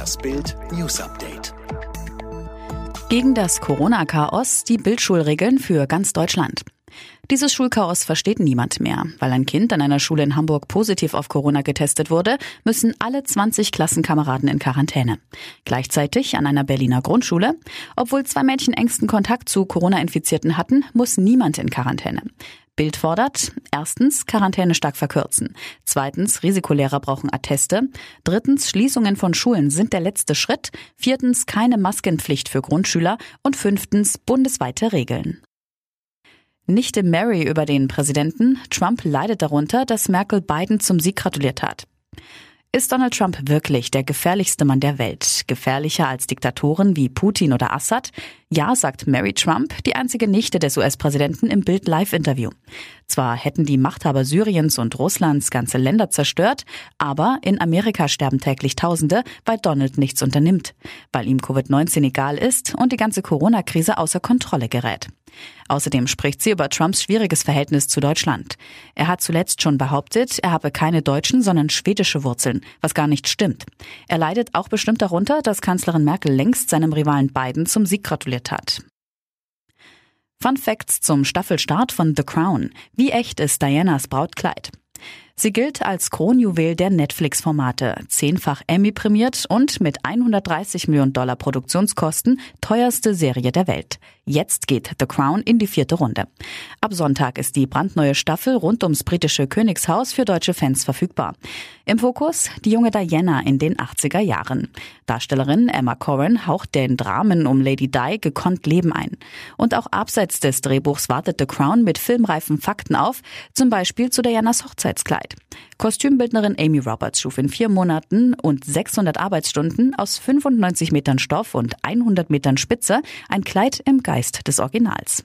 Das Bild News Update. Gegen das Corona-Chaos die Bildschulregeln für ganz Deutschland. Dieses Schulchaos versteht niemand mehr. Weil ein Kind an einer Schule in Hamburg positiv auf Corona getestet wurde, müssen alle 20 Klassenkameraden in Quarantäne. Gleichzeitig an einer Berliner Grundschule. Obwohl zwei Mädchen engsten Kontakt zu Corona-Infizierten hatten, muss niemand in Quarantäne. Bild fordert, erstens Quarantäne stark verkürzen, zweitens Risikolehrer brauchen Atteste, drittens Schließungen von Schulen sind der letzte Schritt, viertens keine Maskenpflicht für Grundschüler und fünftens bundesweite Regeln. Nichte Mary über den Präsidenten. Trump leidet darunter, dass Merkel Biden zum Sieg gratuliert hat. Ist Donald Trump wirklich der gefährlichste Mann der Welt? Gefährlicher als Diktatoren wie Putin oder Assad? Ja, sagt Mary Trump, die einzige Nichte des US-Präsidenten im Bild Live-Interview. Zwar hätten die Machthaber Syriens und Russlands ganze Länder zerstört, aber in Amerika sterben täglich Tausende, weil Donald nichts unternimmt, weil ihm Covid-19 egal ist und die ganze Corona-Krise außer Kontrolle gerät. Außerdem spricht sie über Trumps schwieriges Verhältnis zu Deutschland. Er hat zuletzt schon behauptet, er habe keine deutschen, sondern schwedische Wurzeln, was gar nicht stimmt. Er leidet auch bestimmt darunter, dass Kanzlerin Merkel längst seinem Rivalen Biden zum Sieg gratuliert hat. Fun Facts zum Staffelstart von The Crown. Wie echt ist Dianas Brautkleid? Sie gilt als Kronjuwel der Netflix-Formate, zehnfach Emmy prämiert und mit 130 Millionen Dollar Produktionskosten teuerste Serie der Welt. Jetzt geht The Crown in die vierte Runde. Ab Sonntag ist die brandneue Staffel rund ums britische Königshaus für deutsche Fans verfügbar. Im Fokus die junge Diana in den 80er Jahren. Darstellerin Emma Corrin haucht den Dramen um Lady Di gekonnt Leben ein. Und auch abseits des Drehbuchs wartet The Crown mit filmreifen Fakten auf, zum Beispiel zu Dianas Hochzeitskleid. Kostümbildnerin Amy Roberts schuf in vier Monaten und 600 Arbeitsstunden aus 95 Metern Stoff und 100 Metern Spitze ein Kleid im Geist des Originals.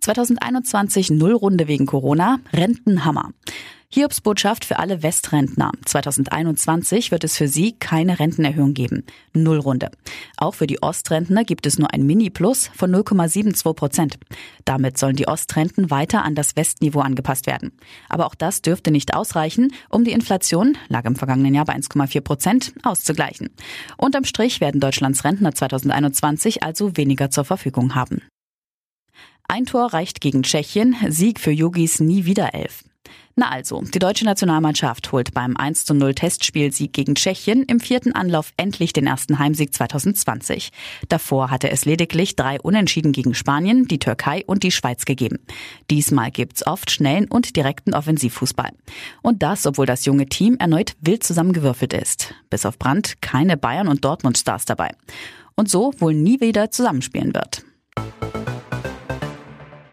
2021 Nullrunde wegen Corona, Rentenhammer. Hiobs Botschaft für alle Westrentner. 2021 wird es für sie keine Rentenerhöhung geben. Nullrunde. Auch für die Ostrentner gibt es nur ein Mini-Plus von 0,72 Prozent. Damit sollen die Ostrenten weiter an das Westniveau angepasst werden. Aber auch das dürfte nicht ausreichen, um die Inflation, lag im vergangenen Jahr bei 1,4 Prozent, auszugleichen. Unterm Strich werden Deutschlands Rentner 2021 also weniger zur Verfügung haben. Ein Tor reicht gegen Tschechien, Sieg für Yogis nie wieder elf. Na also, die deutsche Nationalmannschaft holt beim 1 zu 0 Testspielsieg gegen Tschechien im vierten Anlauf endlich den ersten Heimsieg 2020. Davor hatte es lediglich drei Unentschieden gegen Spanien, die Türkei und die Schweiz gegeben. Diesmal gibt's oft schnellen und direkten Offensivfußball. Und das, obwohl das junge Team erneut wild zusammengewürfelt ist. Bis auf Brand keine Bayern und Dortmund Stars dabei. Und so wohl nie wieder zusammenspielen wird.